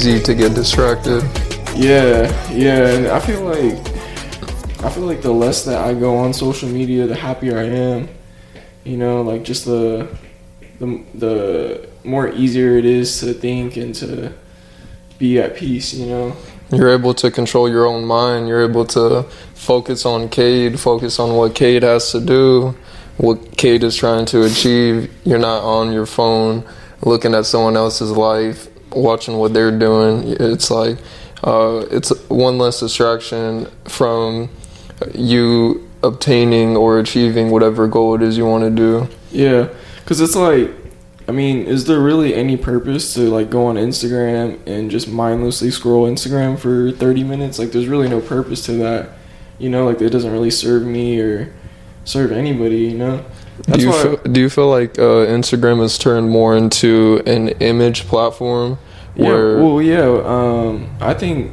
easy to get distracted. Yeah, yeah, I feel like I feel like the less that I go on social media, the happier I am. You know, like just the the the more easier it is to think and to be at peace. You know. You're able to control your own mind. You're able to focus on Cade, focus on what Cade has to do, what Cade is trying to achieve. You're not on your phone looking at someone else's life, watching what they're doing. It's like uh, it's one less distraction from you obtaining or achieving whatever goal it is you want to do. Yeah, because it's like, I mean, is there really any purpose to like go on Instagram and just mindlessly scroll Instagram for 30 minutes? Like, there's really no purpose to that. You know, like it doesn't really serve me or serve anybody. You know. That's do you feel, do you feel like uh, Instagram has turned more into an image platform? Where yeah, well, yeah. Um, I think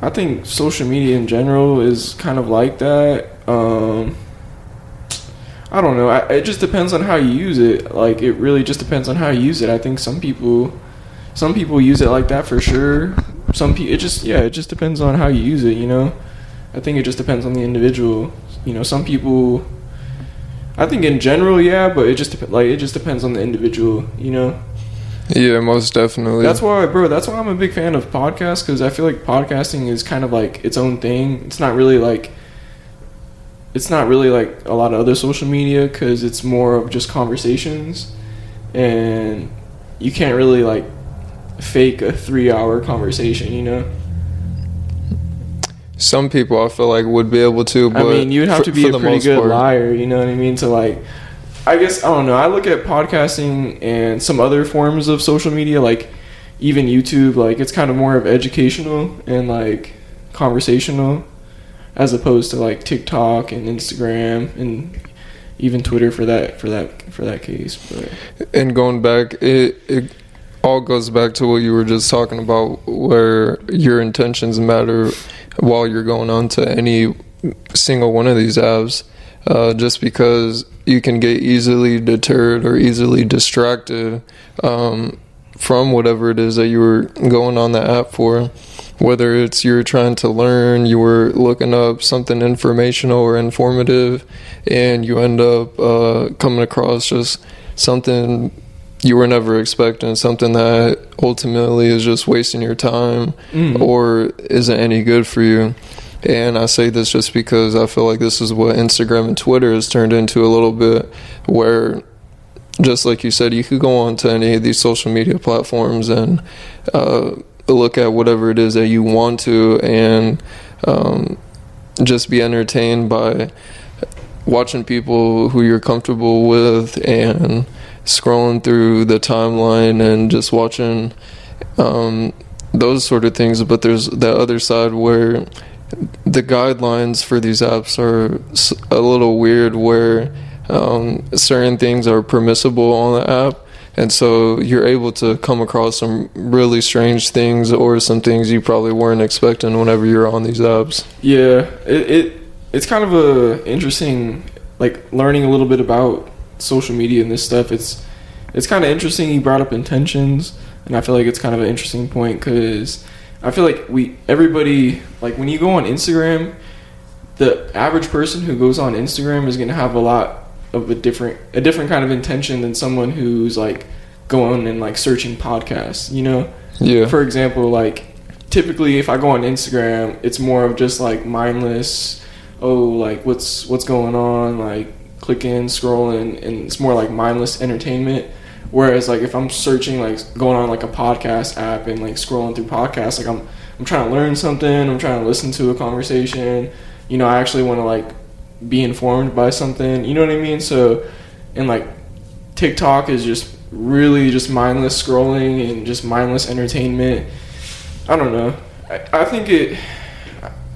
I think social media in general is kind of like that. Um, I don't know. I, it just depends on how you use it. Like it really just depends on how you use it. I think some people, some people use it like that for sure. Some people, it just yeah, it just depends on how you use it. You know, I think it just depends on the individual. You know, some people. I think in general, yeah, but it just like it just depends on the individual. You know. Yeah, most definitely. That's why, bro. That's why I'm a big fan of podcasts because I feel like podcasting is kind of like its own thing. It's not really like it's not really like a lot of other social media because it's more of just conversations, and you can't really like fake a three-hour conversation. You know. Some people I feel like would be able to, but I mean, you'd have for, to be a pretty good part. liar. You know what I mean? To like I guess I don't know. I look at podcasting and some other forms of social media, like even YouTube. Like it's kind of more of educational and like conversational, as opposed to like TikTok and Instagram and even Twitter for that for that for that case. But and going back, it it all goes back to what you were just talking about, where your intentions matter while you're going on to any single one of these apps. Uh, just because you can get easily deterred or easily distracted um, from whatever it is that you were going on the app for. Whether it's you're trying to learn, you were looking up something informational or informative, and you end up uh, coming across just something you were never expecting, something that ultimately is just wasting your time mm. or isn't any good for you. And I say this just because I feel like this is what Instagram and Twitter has turned into a little bit, where just like you said, you could go on to any of these social media platforms and uh, look at whatever it is that you want to and um, just be entertained by watching people who you're comfortable with and scrolling through the timeline and just watching um, those sort of things. But there's that other side where the guidelines for these apps are a little weird where um, certain things are permissible on the app and so you're able to come across some really strange things or some things you probably weren't expecting whenever you're on these apps. Yeah it, it it's kind of a interesting like learning a little bit about social media and this stuff. It's it's kind of interesting you brought up intentions and i feel like it's kind of an interesting point because I feel like we everybody like when you go on Instagram, the average person who goes on Instagram is gonna have a lot of a different a different kind of intention than someone who's like going and like searching podcasts. You know. Yeah. For example, like typically if I go on Instagram, it's more of just like mindless. Oh, like what's what's going on? Like clicking, scrolling, and it's more like mindless entertainment Whereas like if I'm searching like going on like a podcast app and like scrolling through podcasts, like I'm I'm trying to learn something, I'm trying to listen to a conversation. You know, I actually want to like be informed by something. You know what I mean? So and like TikTok is just really just mindless scrolling and just mindless entertainment. I don't know. I, I think it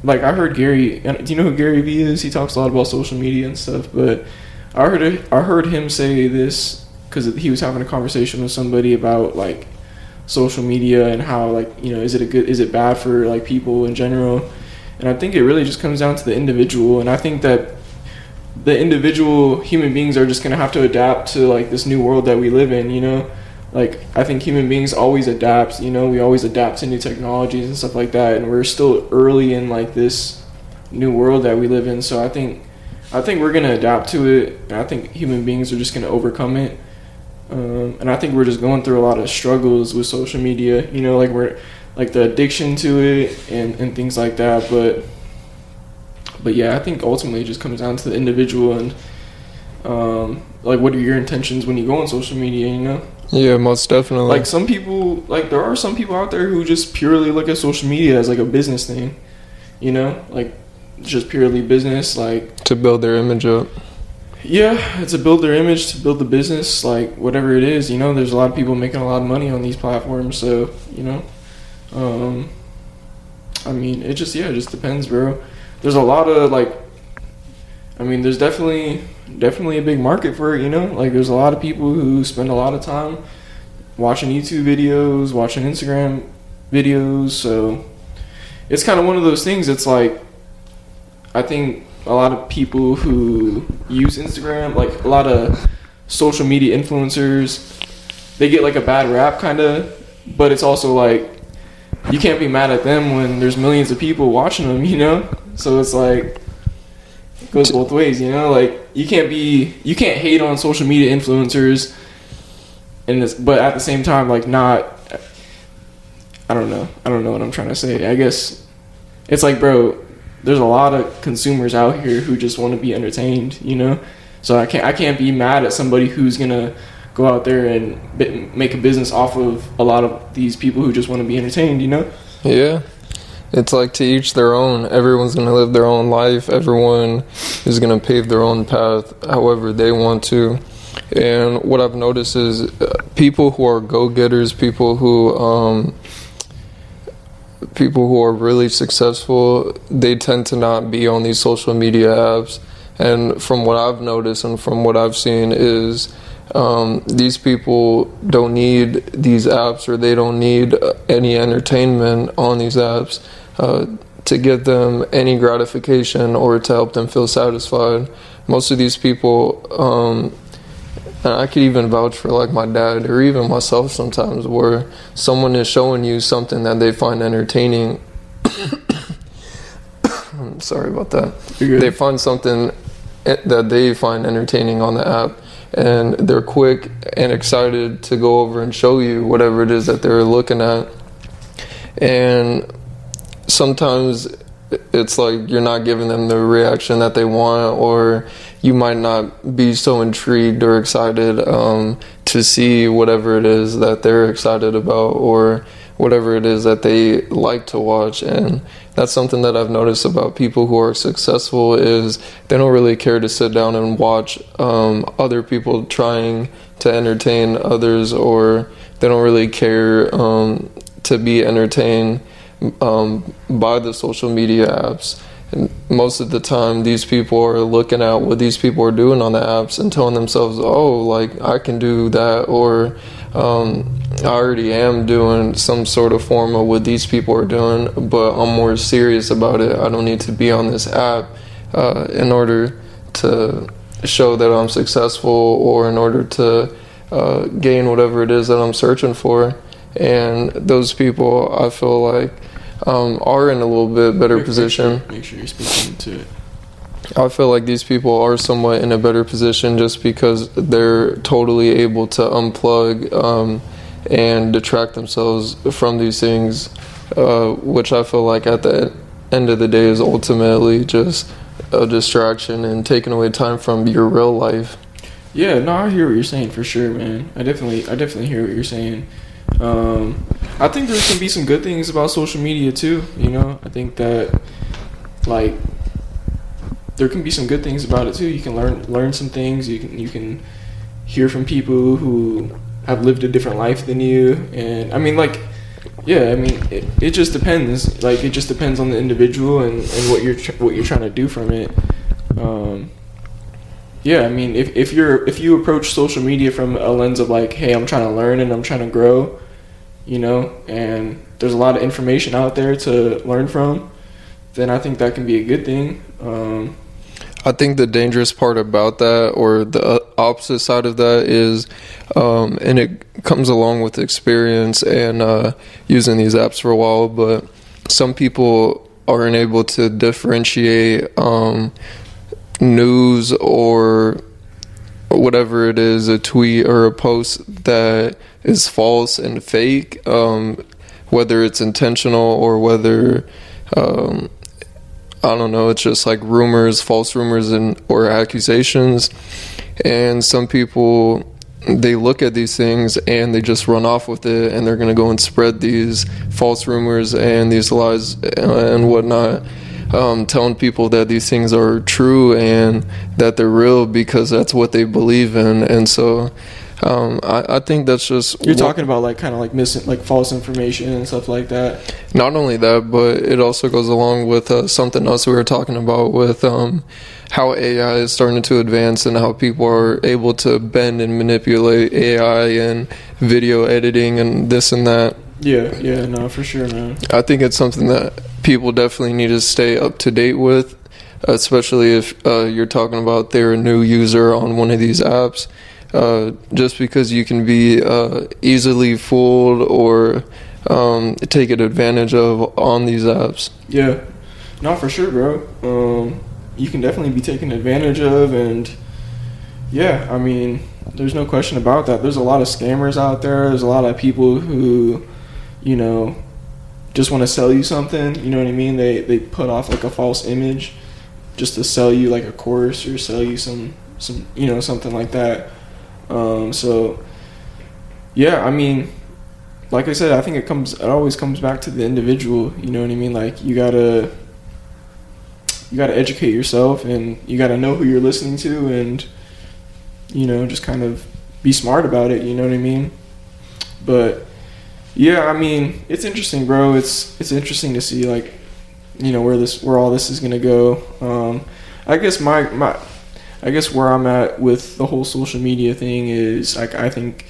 like I heard Gary. Do you know who Gary Vee is? He talks a lot about social media and stuff. But I heard I heard him say this because he was having a conversation with somebody about like social media and how like you know is it a good is it bad for like people in general and i think it really just comes down to the individual and i think that the individual human beings are just going to have to adapt to like this new world that we live in you know like I think human beings always adapt. You know, we always adapt to new technologies and stuff like that, and we're still early in like this new world that we live in. So I think I think we're gonna adapt to it, and I think human beings are just gonna overcome it. Um, and I think we're just going through a lot of struggles with social media. You know, like we're like the addiction to it and and things like that. But but yeah, I think ultimately it just comes down to the individual and um, like what are your intentions when you go on social media. You know. Yeah, most definitely. Like some people, like there are some people out there who just purely look at social media as like a business thing, you know, like just purely business, like to build their image up. Yeah, it's to build their image, to build the business, like whatever it is, you know. There's a lot of people making a lot of money on these platforms, so you know. Um, I mean, it just yeah, it just depends, bro. There's a lot of like, I mean, there's definitely definitely a big market for it, you know? Like there's a lot of people who spend a lot of time watching YouTube videos, watching Instagram videos, so it's kind of one of those things it's like I think a lot of people who use Instagram, like a lot of social media influencers, they get like a bad rap kind of, but it's also like you can't be mad at them when there's millions of people watching them, you know? So it's like it goes both ways, you know. Like you can't be you can't hate on social media influencers, and this, but at the same time, like not. I don't know. I don't know what I'm trying to say. I guess it's like, bro, there's a lot of consumers out here who just want to be entertained, you know. So I can't I can't be mad at somebody who's gonna go out there and make a business off of a lot of these people who just want to be entertained, you know. Yeah it's like to each their own. Everyone's to live their own life. Everyone is to pave their own path however they want to. And what I've noticed is uh, people who are go getters, people who, um, people who are really successful, they tend to not be on these social media apps. And from what I've noticed and from what I've seen is um, these people don't need these apps or they don't need any entertainment on these apps uh, to give them any gratification or to help them feel satisfied. Most of these people, um, and I could even vouch for like my dad or even myself sometimes, where someone is showing you something that they find entertaining. I'm sorry about that. They find something that they find entertaining on the app and they're quick and excited to go over and show you whatever it is that they're looking at. And sometimes it's like you're not giving them the reaction that they want, or you might not be so intrigued or excited um, to see whatever it is that they're excited about, or whatever it is that they like to watch. And that's something that I've noticed about people who are successful is they don't really care to sit down and watch um, other people trying to entertain others, or they don't really care um, to be entertained um, by the social media apps. And most of the time, these people are looking at what these people are doing on the apps and telling themselves, "Oh, like I can do that," or um, "I already am doing some sort of form of what these people are doing, but I'm more serious about it. I don't need to be on this app uh, in order to show that I'm successful or in order to uh, gain whatever it is that I'm searching for." And those people, I feel like um, are in a little bit better make, position. Make sure, make sure you're speaking to it. I feel like these people are somewhat in a better position just because they're totally able to unplug um, and detract themselves from these things, uh, which I feel like at the end of the day is ultimately just a distraction and taking away time from your real life. Yeah, no, I hear what you're saying for sure, man. I definitely, I definitely hear what you're saying. Um, I think there can be some good things about social media too. You know, I think that like there can be some good things about it too. You can learn learn some things. You can you can hear from people who have lived a different life than you. And I mean, like, yeah, I mean, it, it just depends. Like, it just depends on the individual and, and what you're tr- what you're trying to do from it. Um, yeah, I mean, if, if you're if you approach social media from a lens of like, hey, I'm trying to learn and I'm trying to grow, you know, and there's a lot of information out there to learn from, then I think that can be a good thing. Um, I think the dangerous part about that, or the uh, opposite side of that, is, um, and it comes along with experience and uh, using these apps for a while. But some people aren't able to differentiate um, news or whatever it is, a tweet or a post that is false and fake, um, whether it's intentional or whether um, I don't know, it's just like rumors, false rumors, and or accusations. And some people they look at these things and they just run off with it, and they're going to go and spread these false rumors and these lies and whatnot. Um, telling people that these things are true and that they're real because that's what they believe in, and so um, I, I, think that's just you're what, talking about like kind of like missing like false information and stuff like that. Not only that, but it also goes along with uh, something else we were talking about with um, how AI is starting to advance and how people are able to bend and manipulate AI and video editing and this and that. Yeah, yeah, no, for sure, man. I think it's something that people definitely need to stay up to date with, especially if uh, you're talking about they're a new user on one of these apps uh, just because you can be uh, easily fooled or um, taken advantage of on these apps. Yeah, not for sure, bro. Um, you can definitely be taken advantage of, and yeah, I mean, there's no question about that. There's a lot of scammers out there. There's a lot of people who, you know, just want to sell you something. You know what I mean? They they put off like a false image just to sell you like a course or sell you some some you know something like that. Um, so, yeah, I mean, like I said, I think it comes, it always comes back to the individual. You know what I mean? Like you gotta, you gotta educate yourself, and you gotta know who you're listening to, and you know, just kind of be smart about it. You know what I mean? But yeah, I mean, it's interesting, bro. It's it's interesting to see like, you know, where this where all this is gonna go. Um, I guess my my I guess where I'm at with the whole social media thing is like I think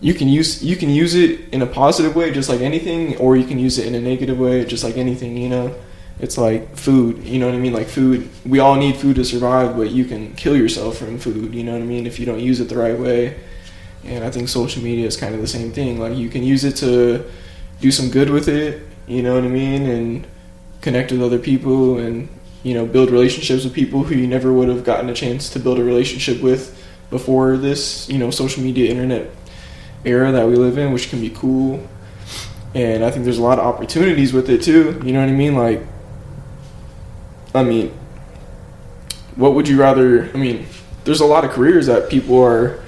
you can use you can use it in a positive way just like anything or you can use it in a negative way just like anything you know? It's like food you know what i mean? Like food we all need food to survive but you can kill yourself from food you know what i mean if you don't use it the right way. And i think social media is kind of the same thing like you can use it to do some good with it you know what i mean and connect with other people and you know build relationships with people who you never would have gotten a chance to build a relationship with before this you know social media internet era that we live in which can be cool. And i think there's a lot of opportunities with it too you know what i mean? Like i mean what would you rather i mean there's a lot of careers that people are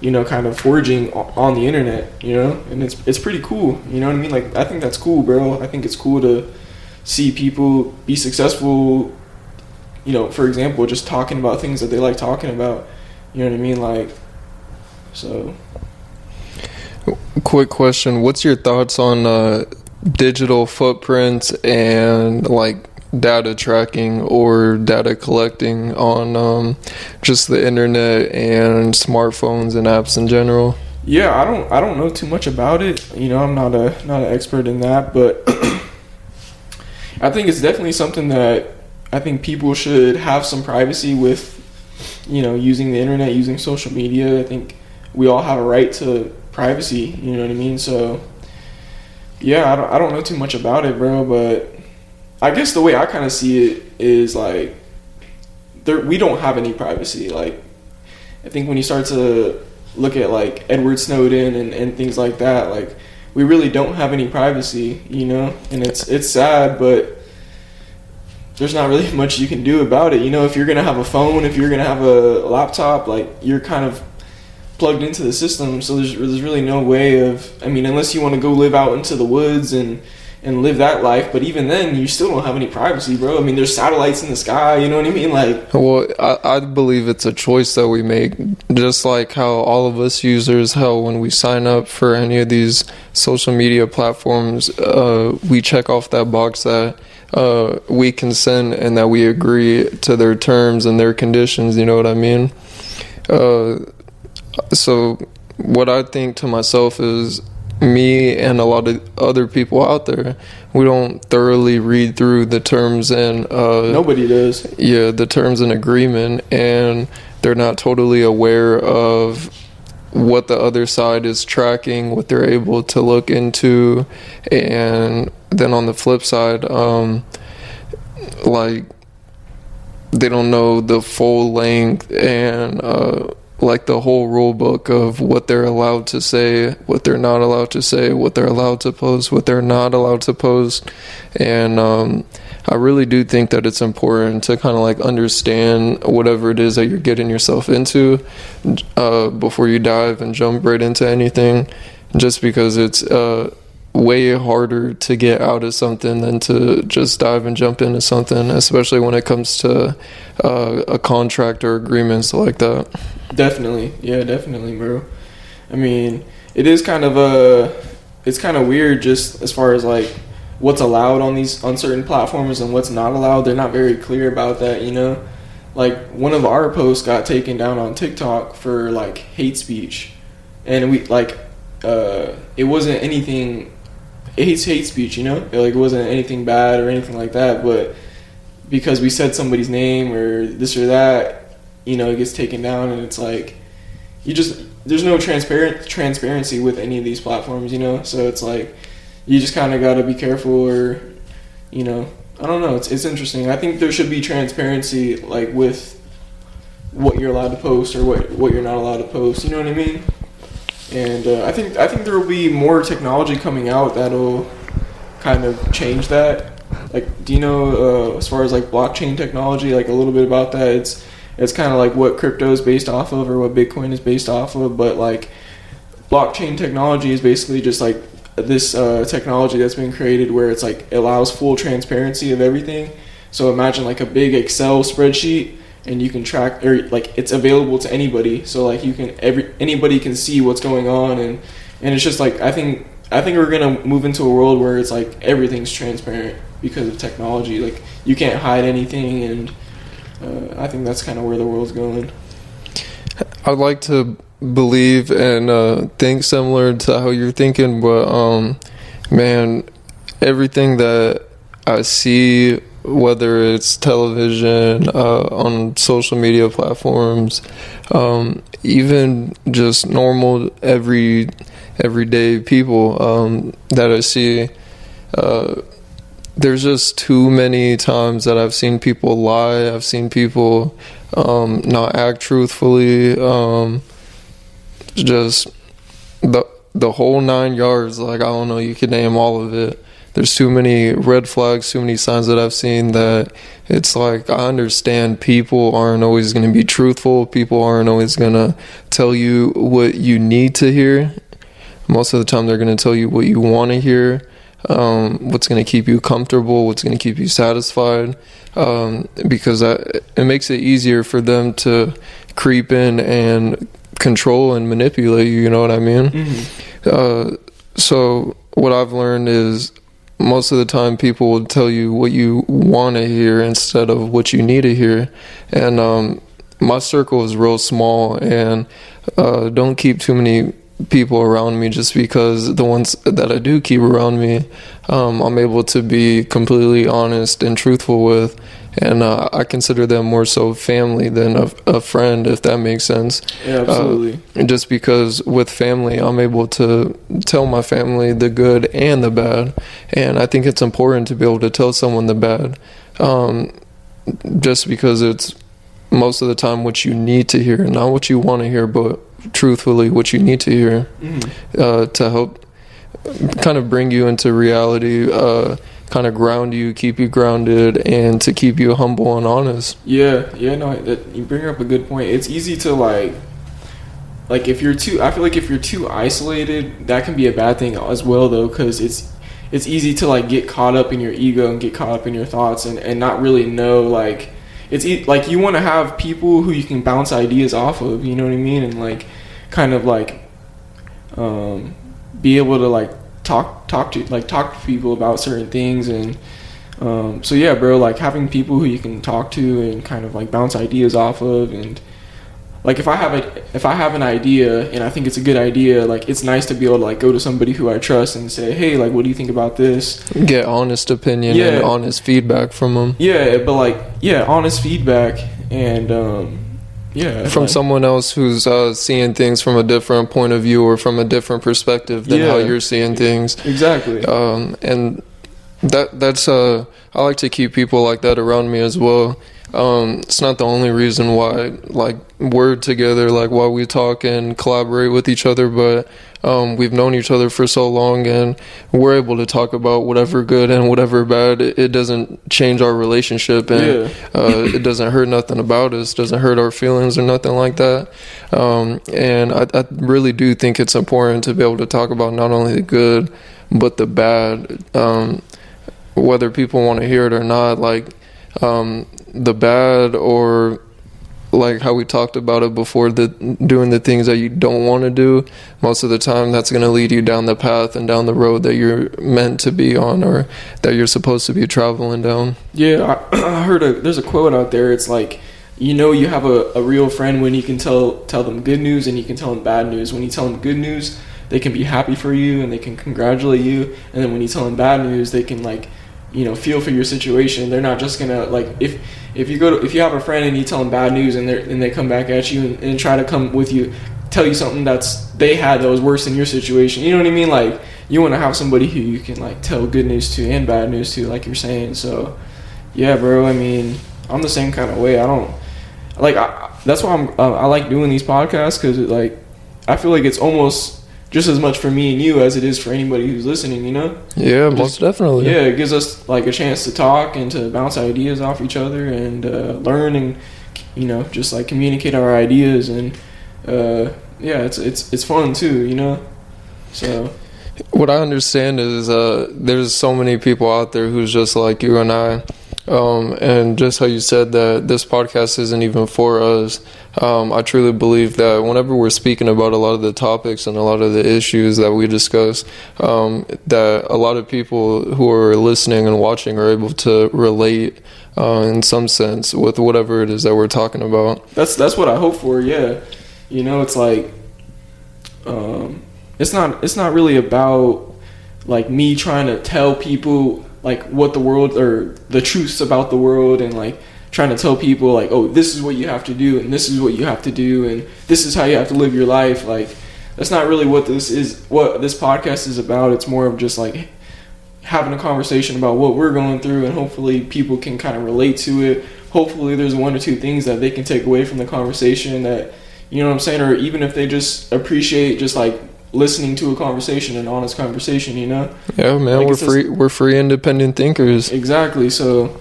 you know kind of forging on the internet you know? And it's it's pretty cool you know what i mean? Like i think that's cool bro. I think it's cool to see people be successful you know, for example, just talking about things that they like talking about. You know what I mean? Like, so. Quick question: What's your thoughts on uh, digital footprints and like data tracking or data collecting on um, just the internet and smartphones and apps in general? Yeah, I don't I don't know too much about it. You know, I'm not a not an expert in that, but I think it's definitely something that I think people should have some privacy with, you know, using the internet, using social media. I think we all have a right to privacy. You know what I mean? So, yeah, I don't, I don't know too much about it, bro. But I guess the way I kind of see it is like, there we don't have any privacy. Like, I think when you start to look at like Edward Snowden and, and things like that, like we really don't have any privacy, you know, and it's it's sad, but there's not really much you can do about it. You know, if you're gonna have a phone, if you're gonna have a laptop, like you're kind of plugged into the system. So there's there's really no way of. I mean, unless you want to go live out into the woods and and live that life. But even then, you still don't have any privacy, bro. I mean, there's satellites in the sky. You know what I mean? Like, well, I, I believe it's a choice that we make. Just like how all of us users, how when we sign up for any of these social media platforms, uh, we check off that box that uh, we consent and that we agree to their terms and their conditions. You know what I mean? Uh, so, what I think to myself is me and a lot of other people out there, we don't thoroughly read through the terms and uh, Nobody does. yeah, the terms and agreement, and they're not totally aware of what the other side is tracking, what they're able to look into, and then on the flip side, um, like they don't know the full length and uh, like the whole rule book of what they're allowed to say, what they're not allowed to say, what they're allowed to post, what they're not allowed to post, and um, I really do think that it's important to kind of like understand whatever it is that you're getting yourself into uh, before you dive and jump right into anything, just because it's uh, way harder to get out of something than to just dive and jump into something, especially when it comes to uh, a contract or agreements like that. Definitely, yeah, definitely, bro. I mean, it is kind of a, it's kind of weird just as far as like what's allowed on these uncertain platforms and what's not allowed. They're not very clear about that, you know. Like one of our posts got taken down on TikTok for like hate speech, and we like, uh, it wasn't anything. It's hate speech, you know. Like it wasn't anything bad or anything like that, but because we said somebody's name or this or that, you know, it gets taken down, and it's like you just there's no transparent transparency with any of these platforms, you know. So it's like you just kind of got to be careful, or you know, I don't know. It's it's interesting. I think there should be transparency, like with what you're allowed to post or what what you're not allowed to post. You know what I mean? And uh, I think I think there will be more technology coming out that'll kind of change that. Like, do you know uh, as far as like blockchain technology, like a little bit about that? It's it's kind of like what crypto is based off of or what Bitcoin is based off of, but like blockchain technology is basically just like this uh, technology that's been created where it's like allows full transparency of everything. So imagine like a big Excel spreadsheet and you can track or like it's available to anybody. So like you can every anybody can see what's going on and and it's just like I think I think we're gonna move into a world where it's like everything's transparent because of technology. Like you can't hide anything and uh, I think that's kind of where the world's going. I'd like to believe and uh, think similar to how you're thinking, but um, man, everything that I see, whether it's television, uh, on social media platforms, um, even just normal every everyday people um, that I see. Uh, there's just too many times that I've seen people lie. I've seen people um, not act truthfully. Um, just the the whole nine yards. Like I don't know, you could name all of it. There's too many red flags, too many signs that I've seen that it's like I understand people aren't always going to be truthful. People aren't always going to tell you what you need to hear. Most of the time, they're going to tell you what you want to hear um, what's going to keep you comfortable, what's going to keep you satisfied, um, because that, it makes it easier for them to creep in and control and manipulate you. You know what I mean? Mm-hmm. Uh, so what I've learned is most of the time people will tell you what you want to hear instead of what you need to hear, and um, my circle is real small and uh, don't keep too many people around me just because the ones that I do keep around me, um, I'm able to be completely honest and truthful with, and uh, I consider them more so family than a, a friend, if that makes sense. Yeah, absolutely. Uh, just because with family, I'm able to tell my family the good and the bad, and I think it's important to be able to tell someone the bad, um, just because it's most of the time what you need to hear, not what you want to hear, but truthfully what you need to hear Mm-hmm. uh, to help kind of bring you into reality, uh, kind of ground you, keep you grounded, and to keep you humble and honest. Yeah, yeah, no, that you bring up a good point. It's easy to like, like if you're too. I feel like if you're too isolated, that can be a bad thing as well, though, because it's it's easy to like get caught up in your ego and get caught up in your thoughts and and not really know like. It's like you want to have people who you can bounce ideas off of, you know what I mean, and like, kind of like, um, be able to like talk talk to like talk to people about certain things and um, so yeah bro like having people who you can talk to and kind of like bounce ideas off of and like if I have a if I have an idea and I think it's a good idea, like it's nice to be able to like go to somebody who I trust and say, hey, like what do you think about this? Get honest opinion Yeah. and honest feedback from them. Yeah, but like yeah, honest feedback and um, yeah, From like- someone else who's uh, seeing things from a different point of view or from a different perspective than how you're seeing things. exactly. um, and that that's uh I like to keep people like that around me as well. Um, it's not the only reason why like we're together, like while we talk and collaborate with each other, but um, we've known each other for so long and we're able to talk about whatever good and whatever bad. It, it doesn't change our relationship and Yeah. uh, it doesn't hurt nothing about us, doesn't hurt our feelings or nothing like that. Um, and I, I really do think it's important to be able to talk about not only the good but the bad. Um, whether people want to hear it or not, like um, the bad or like how we talked about it before, the doing the things that you don't want to do. Most of the time, that's going to lead you down the path and down the road that you're meant to be on or that you're supposed to be traveling down. Yeah, I, I heard a there's a quote out there. It's like you know you have a, a real friend when you can tell tell them good news and you can tell them bad news. When you tell them good news, they can be happy for you and they can congratulate you. And then when you tell them bad news, they can like you know feel for your situation. They're not just gonna like if if you go to if you have a friend and you tell them bad news and they and they come back at you and, and try to come with you tell you something that's they had that was worse than your situation. You know what I mean? Like you want to have somebody who you can like tell good news to and bad news to, like you're saying. So yeah, bro. I mean, I'm the same kind of way. I don't like. I, that's why I'm. Uh, I like doing these podcasts because like I feel like it's almost just as much for me and you as it is for anybody who's listening. You know? Yeah, most definitely. Yeah, it gives us like a chance to talk and to bounce ideas off each other and uh, learn and you know just like communicate our ideas and uh, yeah, it's it's it's fun too. You know? So What I understand is uh, there's so many people out there who's just like you and I. Um, and just how you said that this podcast isn't even for us, um, I truly believe that whenever we're speaking about a lot of the topics and a lot of the issues that we discuss, um, that a lot of people who are listening and watching are able to relate uh, in some sense with whatever it is that we're talking about. that's that's what I hope for. Yeah, you know, it's like um, it's not it's not really about like me trying to tell people like what the world or the truths about the world and like trying to tell people like oh this is what you have to do and this is what you have to do and this is how you have to live your life. Like that's not really what this is what this podcast is about. It's more of just like having a conversation about what we're going through and hopefully people can kind of relate to it. Hopefully there's one or two things that they can take away from the conversation that you know what i'm saying? Or even if they just appreciate just like listening to a conversation an honest conversation you know Yeah, man, Like we're just- free. We're free, independent thinkers. exactly so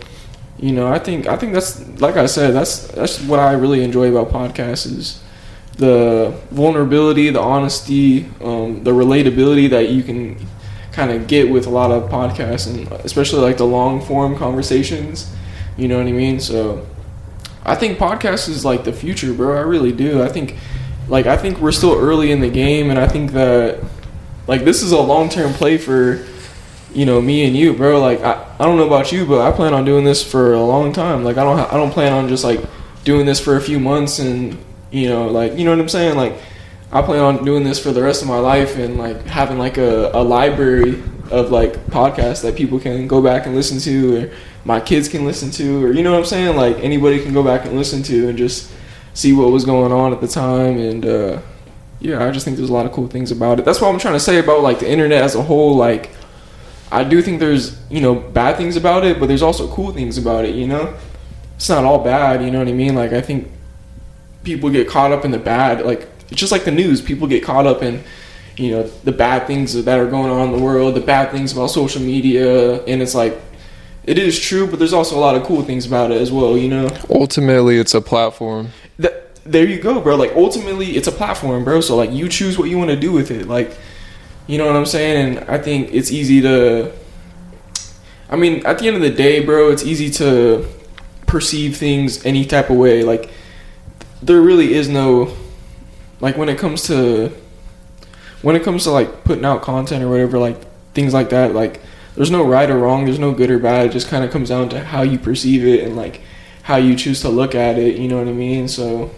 you know i think i think that's like i said that's that's what i really enjoy about podcasts is the vulnerability the honesty um, the relatability that you can kind of get with a lot of podcasts and especially like the long form conversations you know what i mean so i think podcasts is like the future bro i really do i think like i think we're still early in the game and i think that like this is a long-term play for you know me and you bro. Like I, I don't know about you but i plan on doing this for a long time. Like i don't ha- i don't plan on just like doing this for a few months and you know like you know what i'm saying? Like i plan on doing this for the rest of my life and like having like a, a library of like podcasts that people can go back and listen to or my kids can listen to or you know what i'm saying? Like anybody can go back and listen to and just see what was going on at the time and uh yeah i just think there's a lot of cool things about it that's what i'm trying to say about like the internet as a whole like I do think there's you know bad things about it, but there's also cool things about it. You know, it's not all bad. You know what I mean? Like I think people get caught up in the bad. Like it's just like the news. People get caught up in you know the bad things that are going on in the world, the bad things about social media, and it's like it is true, but there's also a lot of cool things about it as well. You know, Ultimately, it's a platform. Th- there you go, bro. Like ultimately, it's a platform, bro. So like you choose what you want to do with it. Like you know what I'm saying? And I think it's easy to. I mean, at the end of the day, bro, it's easy to perceive things any type of way. Like, there really is no. Like, when it comes to. When it comes to, like, putting out content or whatever, like, things like that, like, there's no right or wrong, there's no good or bad. It just kind of comes down to how you perceive it and, like, how you choose to look at it. You know what I mean? So.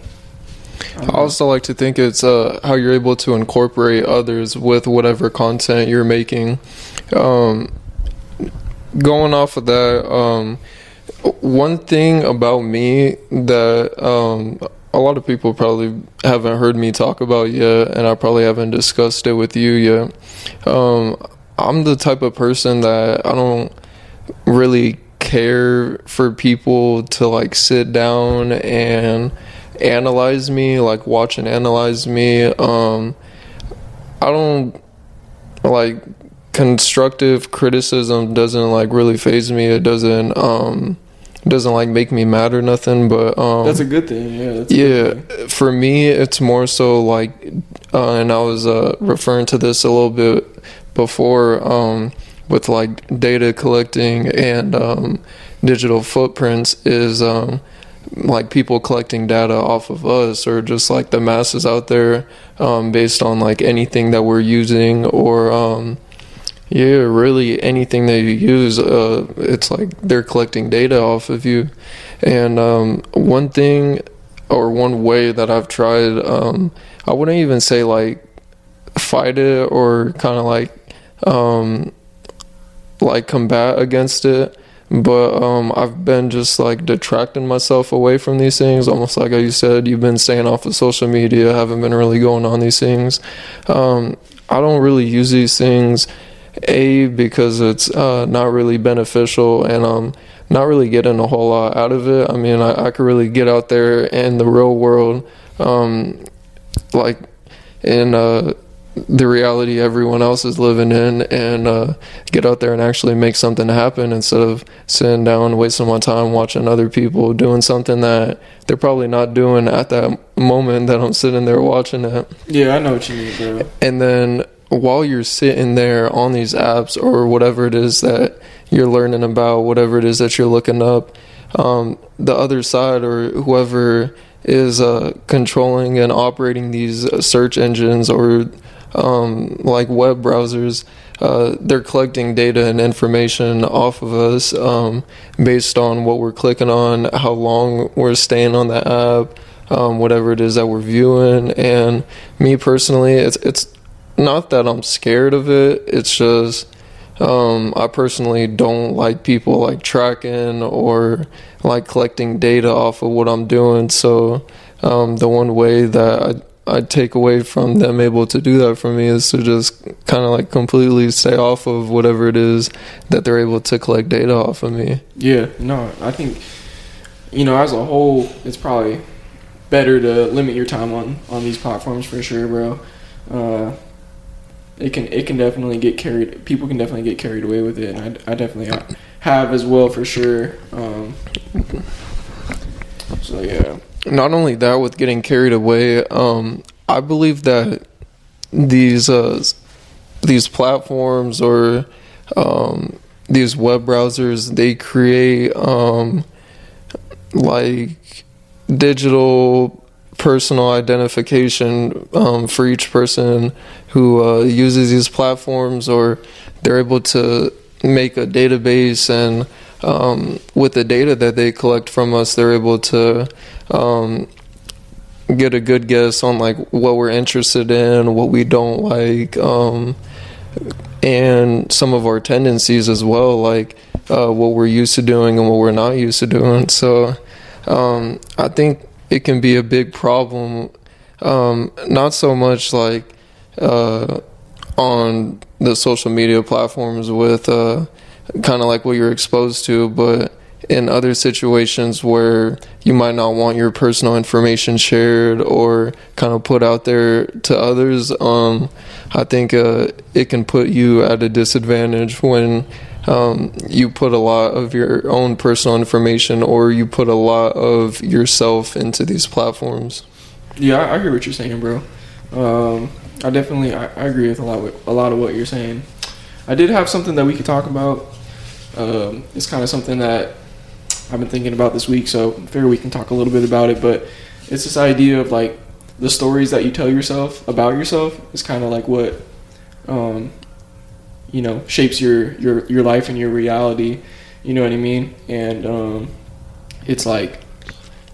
I also like to think it's uh, how you're able to incorporate others with whatever content you're making. Um, going off of that, um, one thing about me that um, a lot of people probably haven't heard me talk about yet, and I probably haven't discussed it with you yet. Um, I'm the type of person that I don't really care for people to like sit down and analyze me, like watch and analyze me. Um, I don't like constructive criticism doesn't like really phase me. It doesn't um doesn't like make me mad or nothing. But um, that's a good thing. Yeah. That's yeah. For me, it's more so like, uh, and I was uh, referring to this a little bit before um, with like data collecting and um, digital footprints is um, like people collecting data off of us or just like the masses out there um, based on like anything that we're using or um, yeah really anything that you use uh, it's like they're collecting data off of you. And um, one thing or one way that i've tried um, i wouldn't even say like fight it or kind of like um, like combat against it but um, I've been just like detracting myself away from these things, almost like you said, you've been staying off of social media, haven't been really going on these things. Um, I don't really use these things, a because it's uh, not really beneficial, and um, not really getting a whole lot out of it. I mean, I, I could really get out there in the real world, um, like in. Uh, the reality everyone else is living in and uh, get out there and actually make something happen instead of sitting down wasting my time watching other people doing something that they're probably not doing at that moment that I'm sitting there watching it. Yeah, I know what you mean, bro. And then while you're sitting there on these apps or whatever it is that you're learning about, whatever it is that you're looking up, um, the other side or whoever is uh, controlling and operating these search engines or um, like web browsers, uh, they're collecting data and information off of us um, based on what we're clicking on, how long we're staying on the app, um, whatever it is that we're viewing. And me personally, it's it's not that I'm scared of it. It's just um, I personally don't like people like tracking or like collecting data off of what I'm doing. So um, the one way that I take away from them able to do that for me is to just kind of like completely stay off of whatever it is that they're able to collect data off of me. Yeah, no, I think you know as a whole, it's probably better to limit your time on on these platforms for sure, bro. Uh, it can it can definitely get carried. People can definitely get carried away with it, and I, I definitely have as well for sure. Um, so yeah not only that with getting carried away um, i believe that these uh, these platforms or um, these web browsers they create um, like digital personal identification um, for each person who uh, uses these platforms or they're able to make a database and um, with the data that they collect from us, they're able to um, get a good guess on like what we're interested in, what we don't like, um, and some of our tendencies as well, like uh, what we're used to doing and what we're not used to doing. So um, I think it can be a big problem. Um, not so much like uh, on the social media platforms with uh, kind of like what you're exposed to, but in other situations where you might not want your personal information shared or kind of put out there to others, um, I think uh, it can put you at a disadvantage when um, you put a lot of your own personal information or you put a lot of yourself into these platforms. Yeah, I, hear what you're saying, bro. Um, I definitely I, I, agree with a lot with a lot of what you're saying. I did have something that we could talk about. Um, it's kind of something that I've been thinking about this week, so I figure we can talk a little bit about it. But it's this idea of like the stories that you tell yourself about yourself is kind of like what um, you know shapes your your your life and your reality. You know what I mean? And um, it's like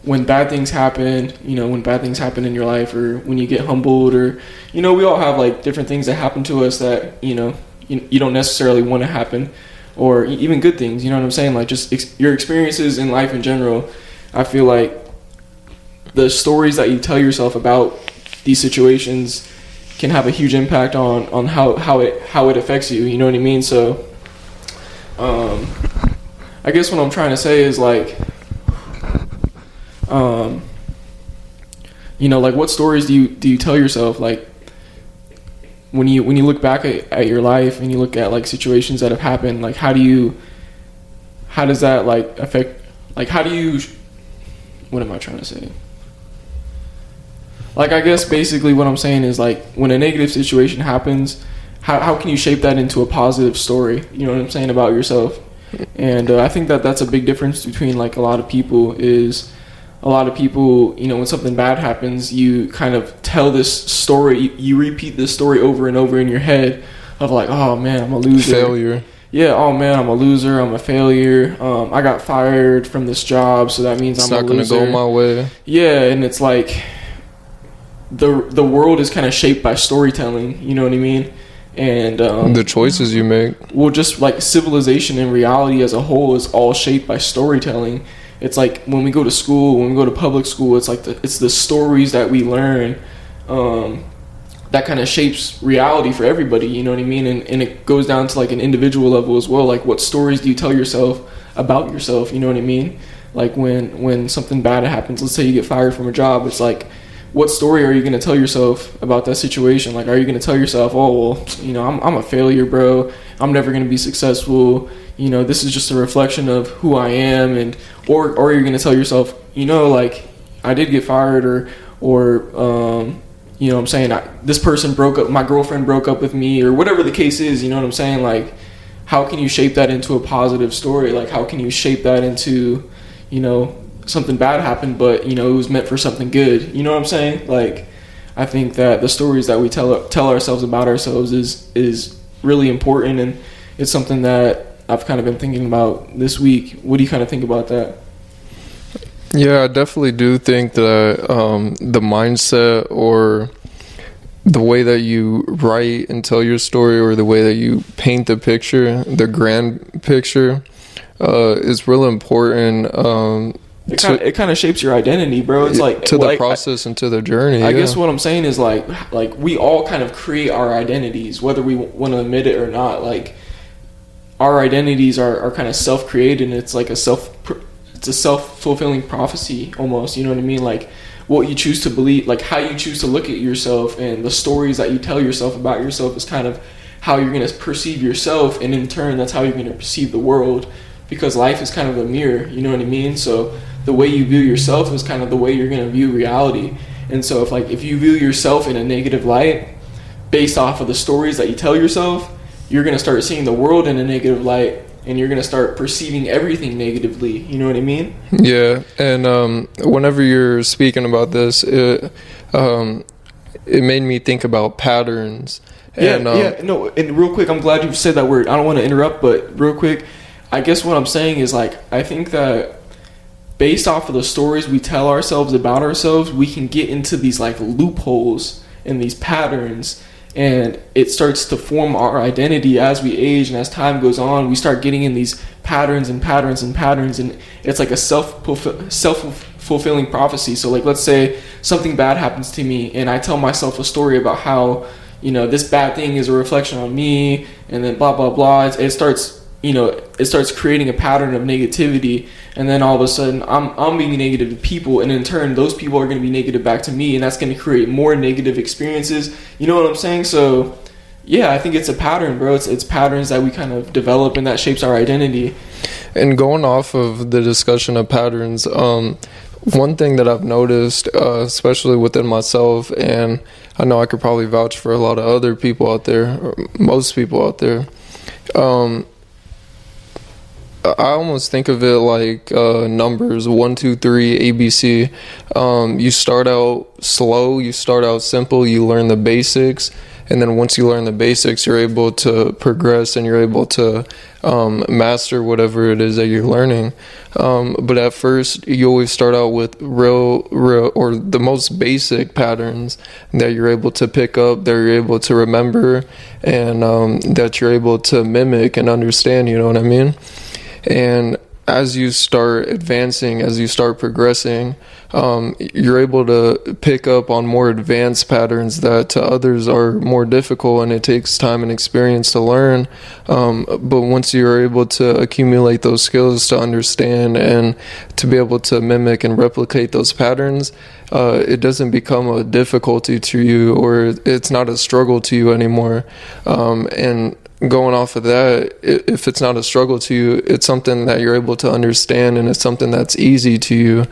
when bad things happen, you know, when bad things happen in your life, or when you get humbled, or you know, we all have like different things that happen to us that you know you, you don't necessarily want to happen, or even good things. You know what I'm saying? Like just ex- your experiences in life in general. I feel like the stories that you tell yourself about these situations can have a huge impact on on how how it how it affects you. You know what I mean? So, um, I guess what I'm trying to say is like, um, you know, like what stories do you do you tell yourself like when you when you look back at, at your life and you look at like situations that have happened like how do you how does that like affect like how do you what am I trying to say? Like I guess basically what I'm saying is like when a negative situation happens, how how can you shape that into a positive story? You know what I'm saying about yourself? And uh, I think that that's a big difference between like a lot of people is a lot of people, you know, when something bad happens, you kind of tell this story, you, you repeat this story over and over in your head of like, oh man, I'm a loser. Failure. Yeah, oh man, I'm a loser. I'm a failure. Um, I got fired from this job, so that means It's I'm not going to go my way. Yeah, and it's like the the world is kind of shaped by storytelling. You know what I mean? And um, The choices you make. well, just like civilization and reality as a whole is all shaped by storytelling. It's like when we go to school, when we go to public school, it's like the, it's the stories that we learn um, that kind of shapes reality for everybody. You know what I mean? And and it goes down to like an individual level as well. Like what stories do you tell yourself about yourself? You know what I mean? Like when when something bad happens, let's say you get fired from a job, it's like what story are you going to tell yourself about that situation? Like, are you going to tell yourself, oh, well, you know, I'm, I'm a failure, bro. I'm never going to be successful. You know, this is just a reflection of who I am. And, or, or you're going to tell yourself, you know, like, I did get fired or, or, um, you know what I'm saying? I, this person broke up, my girlfriend broke up with me or whatever the case is, you know what I'm saying? Like, how can you shape that into a positive story? Like, how can you shape that into, you know, something bad happened, but you know it was meant for something good. You know what I'm saying? Like, I think that the stories that we tell tell ourselves about ourselves is is really important, and it's something that I've kind of been thinking about this week. What do you kind of think about that? Yeah, I definitely do think that um, the mindset or the way that you write and tell your story or the way that you paint the picture, the grand picture, uh, is really important um, It kind of, it kind of shapes your identity, bro. It's like to the like, process and to the journey. I yeah. guess what I'm saying is like like we all kind of create our identities, whether we want to admit it or not. Like our identities are, are kind of self created, and it's like a self it's a self fulfilling prophecy almost. You know what I mean? Like what you choose to believe, like how you choose to look at yourself, and the stories that you tell yourself about yourself is kind of how you're going to perceive yourself, and in turn, that's how you're going to perceive the world. Because life is kind of a mirror, you know what I mean? So the way you view yourself is kind of the way you're going to view reality. And so if like if you view yourself in a negative light based off of the stories that you tell yourself, you're going to start seeing the world in a negative light and you're going to start perceiving everything negatively. You know what I mean? Yeah, and um, whenever you're speaking about this, it um, it made me think about patterns. Yeah, And, um, yeah. No, and real quick, I'm glad you said that word. I don't want to interrupt, but real quick, I guess what I'm saying is like I think that based off of the stories we tell ourselves about ourselves, we can get into these like loopholes and these patterns and it starts to form our identity as we age and as time goes on. We start getting in these patterns and patterns and patterns and it's like a self self fulfilling prophecy. So like let's say something bad happens to me and i tell myself a story about how you know this bad thing is a reflection on me and then blah blah blah. It, it starts you know it starts creating a pattern of negativity and then all of a sudden I'm I'm being negative to people and in turn those people are going to be negative back to me and that's going to create more negative experiences. You know what I'm saying? So yeah I think it's a pattern bro. It's it's patterns that we kind of develop and that shapes our identity. And going off of the discussion of patterns, um, one thing that I've noticed, uh, especially within myself, and I know I could probably vouch for a lot of other people out there, most people out there, um, I almost think of it like uh, numbers one, two, three, ABC. Um, you start out slow, you start out simple, you learn the basics, and then once you learn the basics, you're able to progress and you're able to um, master whatever it is that you're learning. Um, but at first, you always start out with real, real, or the most basic patterns that you're able to pick up, that you're able to remember, and um, that you're able to mimic and understand. You know what I mean? And as you start advancing, as you start progressing, um, you're able to pick up on more advanced patterns that to others are more difficult, and it takes time and experience to learn. Um, but once you're able to accumulate those skills to understand and to be able to mimic and replicate those patterns, uh, it doesn't become a difficulty to you, or it's not a struggle to you anymore. Um, and going off of that, if it's not a struggle to you, it's something that you're able to understand and it's something that's easy to you.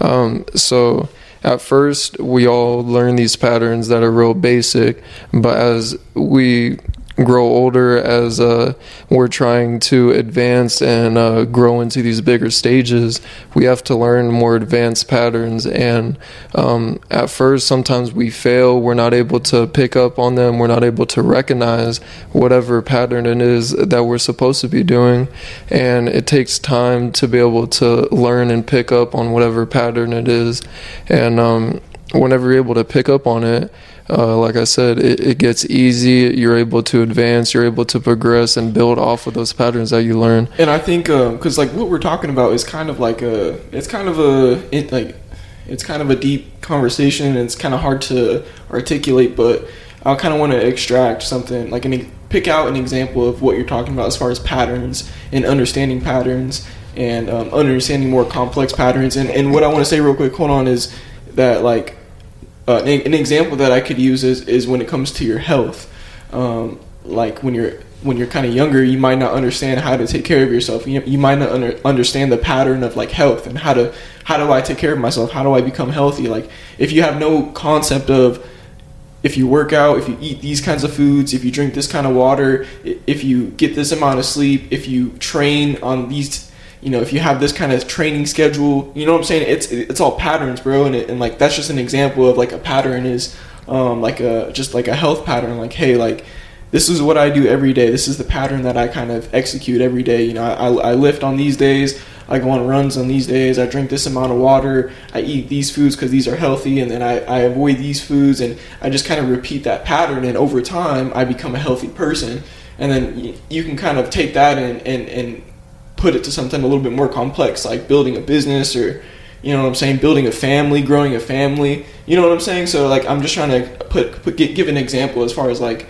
Um, so at first, we all learn these patterns that are real basic, but as we grow older as uh, we're trying to advance and uh, grow into these bigger stages, we have to learn more advanced patterns. And um, at first, sometimes we fail. We're not able to pick up on them. We're not able to recognize whatever pattern it is that we're supposed to be doing. And it takes time to be able to learn and pick up on whatever pattern it is. And um, whenever you're able to pick up on it, uh, like I said, it, it, gets easy. You're able to advance. You're able to progress and build off of those patterns that you learn. And I think because um, like what we're talking about is kind of like a, it's kind of a, it, like, it's kind of a deep conversation. and It's kind of hard to articulate, but I kind of want to extract something like an pick out an example of what you're talking about as far as patterns and understanding patterns and um, understanding more complex patterns. And and what I want to say real quick, hold on, is that like uh, an, an, example that I could use is, is when it comes to your health. Um, like when you're when you're kind of younger, you might not understand how to take care of yourself. You, you might not under, understand the pattern of like health and how to how do I take care of myself? How do I become healthy? Like if you have no concept of if you work out, if you eat these kinds of foods, if you drink this kind of water, if you get this amount of sleep, if you train on these you know, if you have this kind of training schedule, you know what I'm saying? It's it's all patterns, bro, and it, and like that's just an example of like a pattern is um, like a just like a health pattern. Like, hey, like this is what I do every day. This is the pattern that I kind of execute every day. You know, I, I lift on these days. I go on runs on these days. I drink this amount of water. I eat these foods because these are healthy, and then I, I avoid these foods, and I just kind of repeat that pattern. And over time, I become a healthy person. And then you can kind of take that and, and, and put it to something a little bit more complex, like building a business or, you know what I'm saying, building a family, growing a family. You know what I'm saying? So like, I'm just trying to put, put give an example as far as like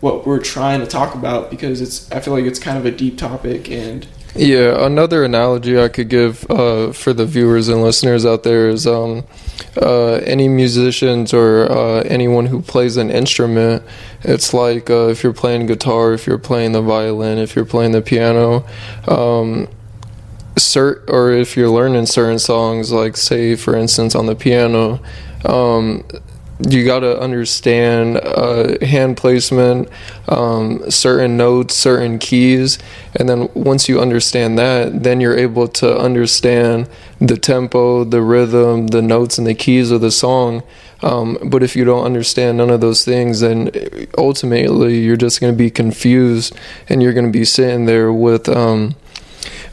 what we're trying to talk about because it's I feel like it's kind of a deep topic and. Yeah, another analogy I could give uh, for the viewers and listeners out there is um, uh, any musicians or uh, anyone who plays an instrument. It's like uh, if you're playing guitar, if you're playing the violin, if you're playing the piano. Um, cert, or if you're learning certain songs, like say for instance on the piano, um, you got to understand uh, hand placement, um, certain notes, certain keys, and then once you understand that, then you're able to understand the tempo, the rhythm, the notes, and the keys of the song. Um, but if you don't understand none of those things, then ultimately you're just going to be confused, and you're going to be sitting there with. Um,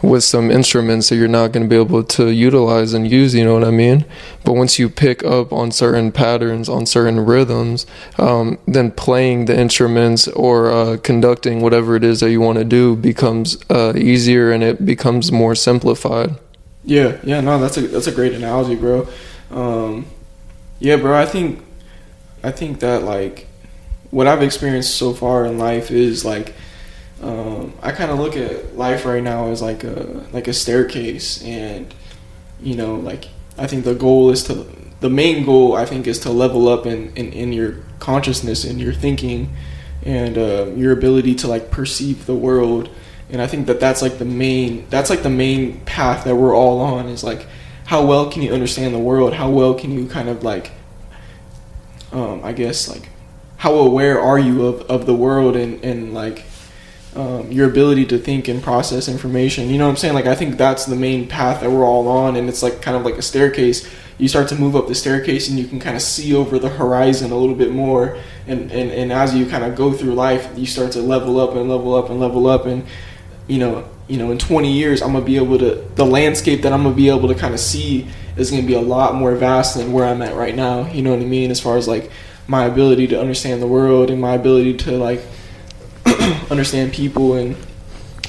with some instruments that you're not going to be able to utilize and use, you know what I mean? But once you pick up on certain patterns, on certain rhythms, um, then playing the instruments or uh, conducting whatever it is that you want to do becomes uh, easier and it becomes more simplified. Yeah, yeah, no, that's a that's a great analogy, bro. Um, yeah, bro, I think I think that like what I've experienced so far in life is like um, I kind of look at life right now as like a like a staircase, and you know, like I think the goal is to the main goal I think is to level up in in, in your consciousness and your thinking and uh, your ability to like perceive the world. And I think that that's like the main that's like the main path that we're all on is like how well can you understand the world? How well can you kind of like um, I guess like how aware are you of, of the world and, and like um, your ability to think and process information. You know what I'm saying? Like I think that's the main path that we're all on, and it's like kind of like a staircase. You start to move up the staircase, and you can kind of see over the horizon a little bit more. And and, and as you kind of go through life, you start to level up and level up and level up, and you know you know in 20 years I'm gonna be able to the landscape that I'm gonna be able to kind of see is gonna be a lot more vast than where I'm at right now. You know what I mean? As far as like my ability to understand the world and my ability to like understand people and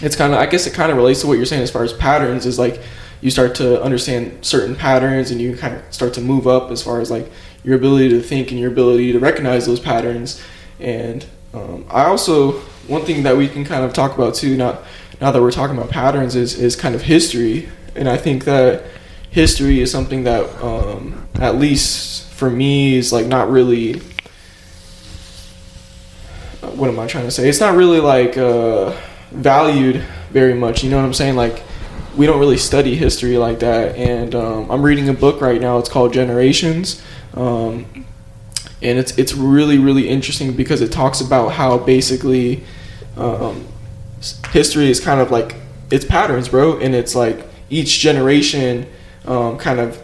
it's kind of i guess it kind of relates to what you're saying as far as patterns is like you start to understand certain patterns and you kind of start to move up as far as like your ability to think and your ability to recognize those patterns. And um, i also one thing that we can kind of talk about too not now that we're talking about patterns is is kind of history. And i think that history is something that um, at least for me is like not really what am I trying to say? It's not really like uh, valued very much. You know what I'm saying? Like we don't really study history like that. And um, I'm reading a book right now. It's called Generations, um, and it's it's really really interesting because it talks about how basically um, history is kind of like it's patterns, bro, and it's like each generation um, kind of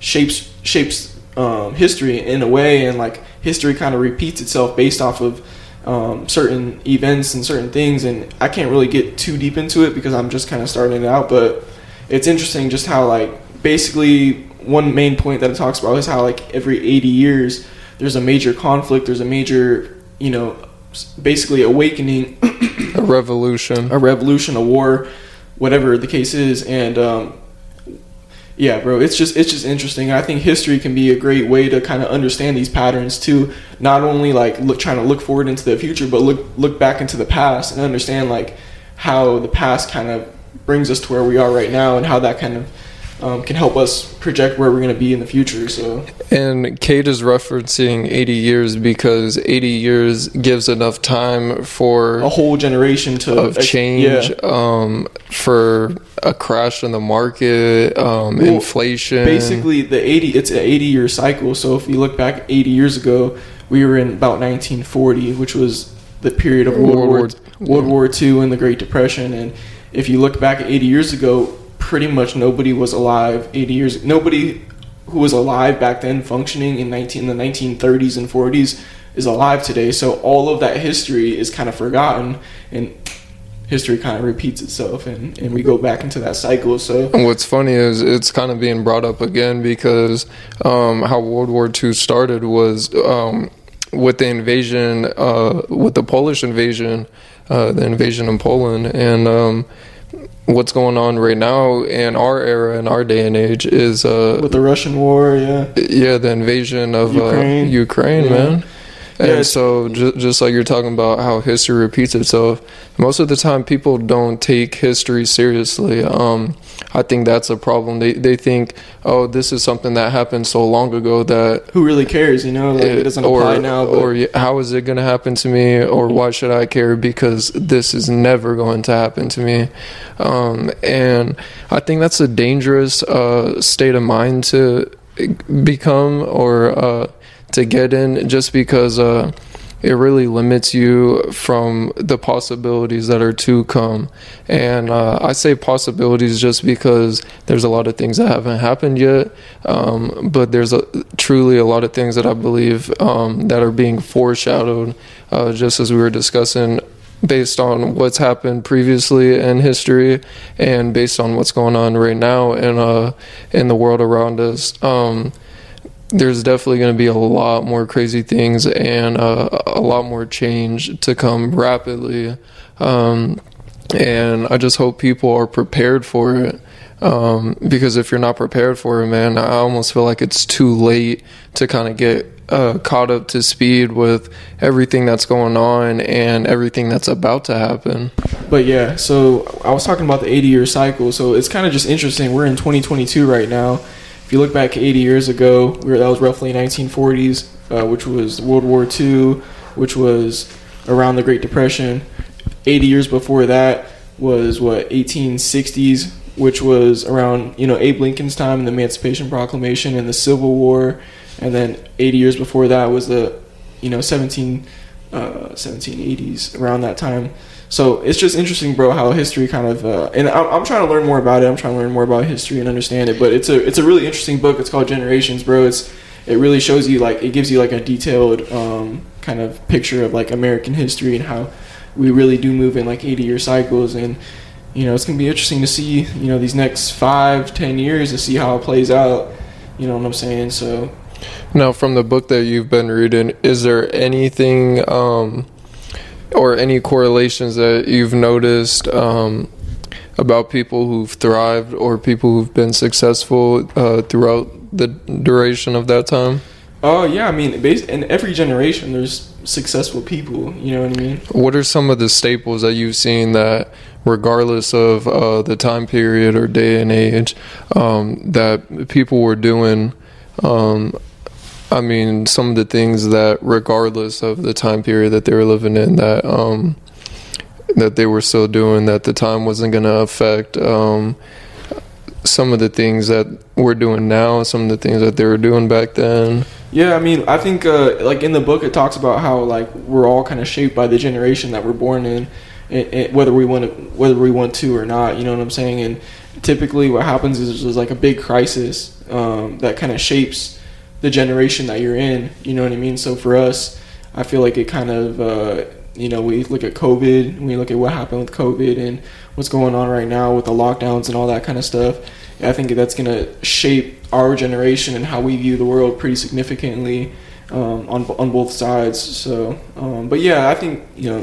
shapes shapes um, history in a way, and like history kind of repeats itself based off of um, certain events and certain things. And I can't really get too deep into it because I'm just kind of starting it out. But it's interesting just how like basically one main point that it talks about is how like every 80 years there's a major conflict, there's a major you know basically awakening, a revolution, a revolution, a war, whatever the case is, and um, yeah, bro, it's just it's just interesting. I think history can be a great way to kind of understand these patterns too. Not only like look trying to look forward into the future, but look look back into the past and understand like how the past kind of brings us to where we are right now and how that kind of um, can help us project where we're going to be in the future. So, and Cade is referencing 80 years because 80 years gives enough time for a whole generation to of change, yeah. um, for a crash in the market, um, well, inflation. Basically, the 80 it's an 80 year cycle. So if you look back 80 years ago, we were in about 1940, which was the period of World, World War World War II and the Great Depression, and if you look back 80 years ago, pretty much nobody was alive 80 years nobody who was alive back then functioning in 19 the 1930s and 40s is alive today. So all of that history is kind of forgotten and history kind of repeats itself and, and we go back into that cycle. So what's funny is it's kind of being brought up again because um, how world war ii started was um, with the invasion uh, with the polish invasion uh, the invasion in poland. And um, what's going on right now in our era in our day and age is uh with the Russian war, yeah. Yeah, the invasion of Ukraine, uh, Ukraine yeah. man. And yeah, so, just, just like you're talking about how history repeats itself, most of the time people don't take history seriously. Um, I think that's a problem. They they think, oh, this is something that happened so long ago that who really cares? You know, like it, it doesn't or, apply now. But. Or how is it going to happen to me? Or why should I care? Because this is never going to happen to me. Um, and I think that's a dangerous uh, state of mind to become or. Uh, to get in just because uh, it really limits you from the possibilities that are to come. And uh, I say possibilities just because there's a lot of things that haven't happened yet, um, but there's a, truly a lot of things that I believe um, that are being foreshadowed, uh, just as we were discussing based on what's happened previously in history and based on what's going on right now in uh in the world around us. Um, there's definitely going to be a lot more crazy things and uh, a lot more change to come rapidly. Um, and I just hope people are prepared for it. Um, because if you're not prepared for it, man, I almost feel like it's too late to kind of get uh, caught up to speed with everything that's going on and everything that's about to happen. But yeah, so I was talking about the 80 year cycle. So it's kind of just interesting. We're in 2022 right now you look back 80 years ago, were, that was roughly 1940s, uh, which was World War II, which was around the Great Depression. 80 years before that was what 1860s, which was around you know Abe Lincoln's time and the Emancipation Proclamation and the Civil War, and then 80 years before that was the you know 17 uh, 1780s around that time. So it's just interesting, bro, how history kind of uh, and I'm, I'm trying to learn more about it. I'm trying to learn more about history and understand it. But it's a it's a really interesting book. It's called Generations, bro. It's it really shows you like it gives you like a detailed um, kind of picture of like American history and how we really do move in like 80 year cycles and you know it's gonna be interesting to see you know these next five ten years to see how it plays out you know what i'm saying so now from the book that you've been reading is there anything um, or any correlations that you've noticed um, about people who've thrived or people who've been successful uh, throughout the duration of that time Oh yeah, I mean, in every generation, there's successful people. You know what I mean? What are some of the staples that you've seen that, regardless of uh, the time period or day and age, um, that people were doing? Um, I mean, some of the things that, regardless of the time period that they were living in, that um, that they were still doing, that the time wasn't going to affect um, some of the things that we're doing now, some of the things that they were doing back then. Yeah, I mean, I think uh, like in the book it talks about how like we're all kind of shaped by the generation that we're born in, whether we want to whether we want to or not. You know what I'm saying? And typically, what happens is there's like a big crisis um, that kind of shapes the generation that you're in. You know what I mean? So for us, I feel like it kind of uh, you know we look at COVID, we look at what happened with COVID and what's going on right now with the lockdowns and all that kind of stuff. I think that's going to shape our generation and how we view the world pretty significantly um, on on both sides. So, um, but yeah, I think you know,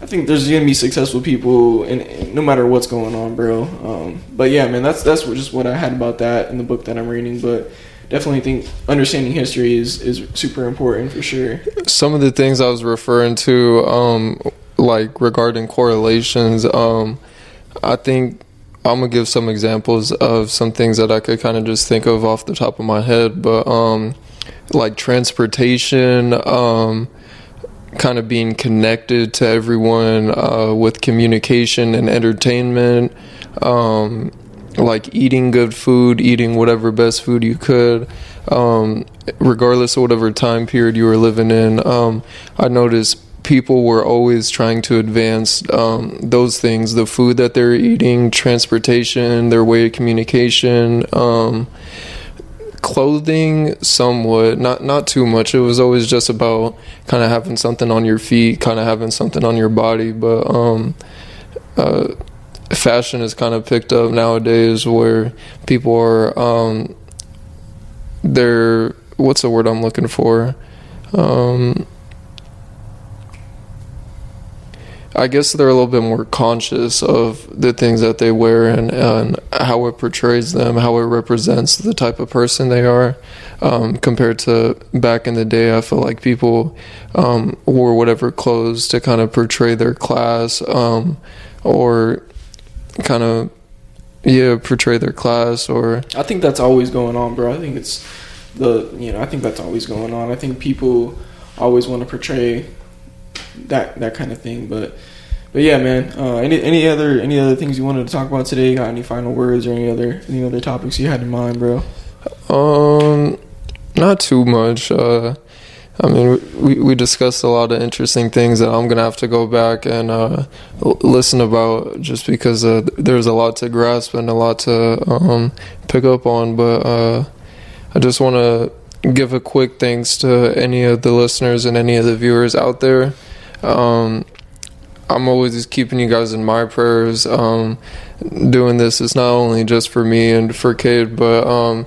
I think there's going to be successful people, and no matter what's going on, bro. Um, but yeah, man, that's that's just what I had about that in the book that I'm reading. But definitely think understanding history is is super important for sure. Some of the things I was referring to, um, like regarding correlations, um, I think I'm gonna give some examples of some things that I could kind of just think of off the top of my head, but um, like transportation, um, kind of being connected to everyone uh, with communication and entertainment, um, like eating good food, eating whatever best food you could, um, regardless of whatever time period you were living in. Um, I noticed people were always trying to advance um, those things the food that they're eating, transportation, their way of communication. Um, clothing somewhat not not too much it was always just about kind of having something on your feet kind of having something on your body but um uh fashion is kind of picked up nowadays where people are um they're what's the word i'm looking for um I guess they're a little bit more conscious of the things that they wear and, and how it portrays them, how it represents the type of person they are. Um, compared to back in the day, I feel like people um, wore whatever clothes to kind of portray their class um, or kind of, yeah, portray their class or. I think that's always going on, bro. I think it's the, you know, I think that's always going on. I think people always want to portray that that kind of thing. But but yeah, man. Uh, any any other any other things you wanted to talk about today? Got any final words or any other any other topics you had in mind, bro? Um, not too much. Uh, I mean, we we discussed a lot of interesting things that I'm gonna have to go back and uh, listen about, just because uh, there's a lot to grasp and a lot to um, pick up on. But uh, I just want to give a quick thanks to any of the listeners and any of the viewers out there. Um, I'm always just keeping you guys in my prayers. Um, doing this is not only just for me and for Cade, but um,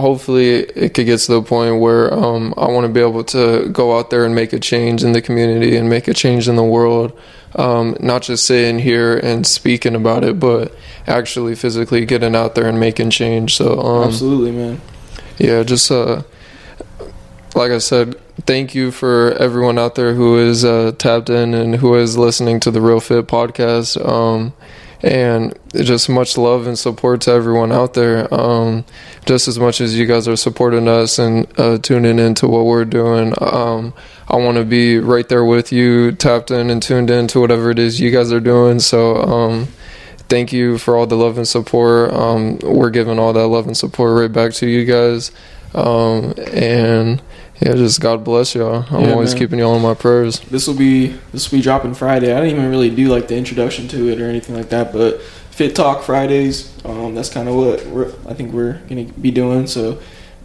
hopefully it could get to the point where um, I want to be able to go out there and make a change in the community and make a change in the world. Um, not just sitting here and speaking about it, but actually physically getting out there and making change. So um, absolutely, man. Yeah, just uh, like I said, thank you for everyone out there who is uh, tapped in and who is listening to the Real Fit podcast. Um, and just much love and support to everyone out there. Um, just as much as you guys are supporting us and uh, tuning into what we're doing, um, I want to be right there with you, tapped in and tuned in to whatever it is you guys are doing. So, um, thank you for all the love and support. Um, we're giving all that love and support right back to you guys. Um, and Yeah, just God bless y'all. I'm Yeah, always man. keeping y'all in my prayers. This will be this will be dropping Friday. I didn't even really do like the introduction to it or anything like that, but Fit Talk Fridays. Um, that's kind of what we're, I think we're gonna be doing. So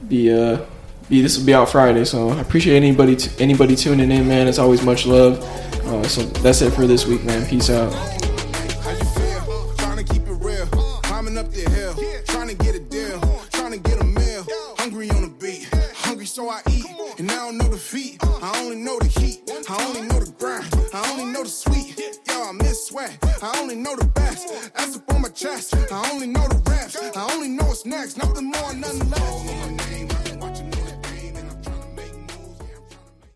be uh be this will be out Friday. So I appreciate anybody t- anybody tuning in, man. It's always much love. Uh, so that's it for this week, man. Peace out. How you feel? Trying to keep it real. Climbing up the hill. Trying to get a deal. Trying to get a meal. Hungry on the beat. Hungry so I only know the heat. I only know the grind. I only know the sweet. Y'all, I miss sweat. I only know the best. That's up on my chest. I only know the reps. I only know what's next. Nothing more, nothing less.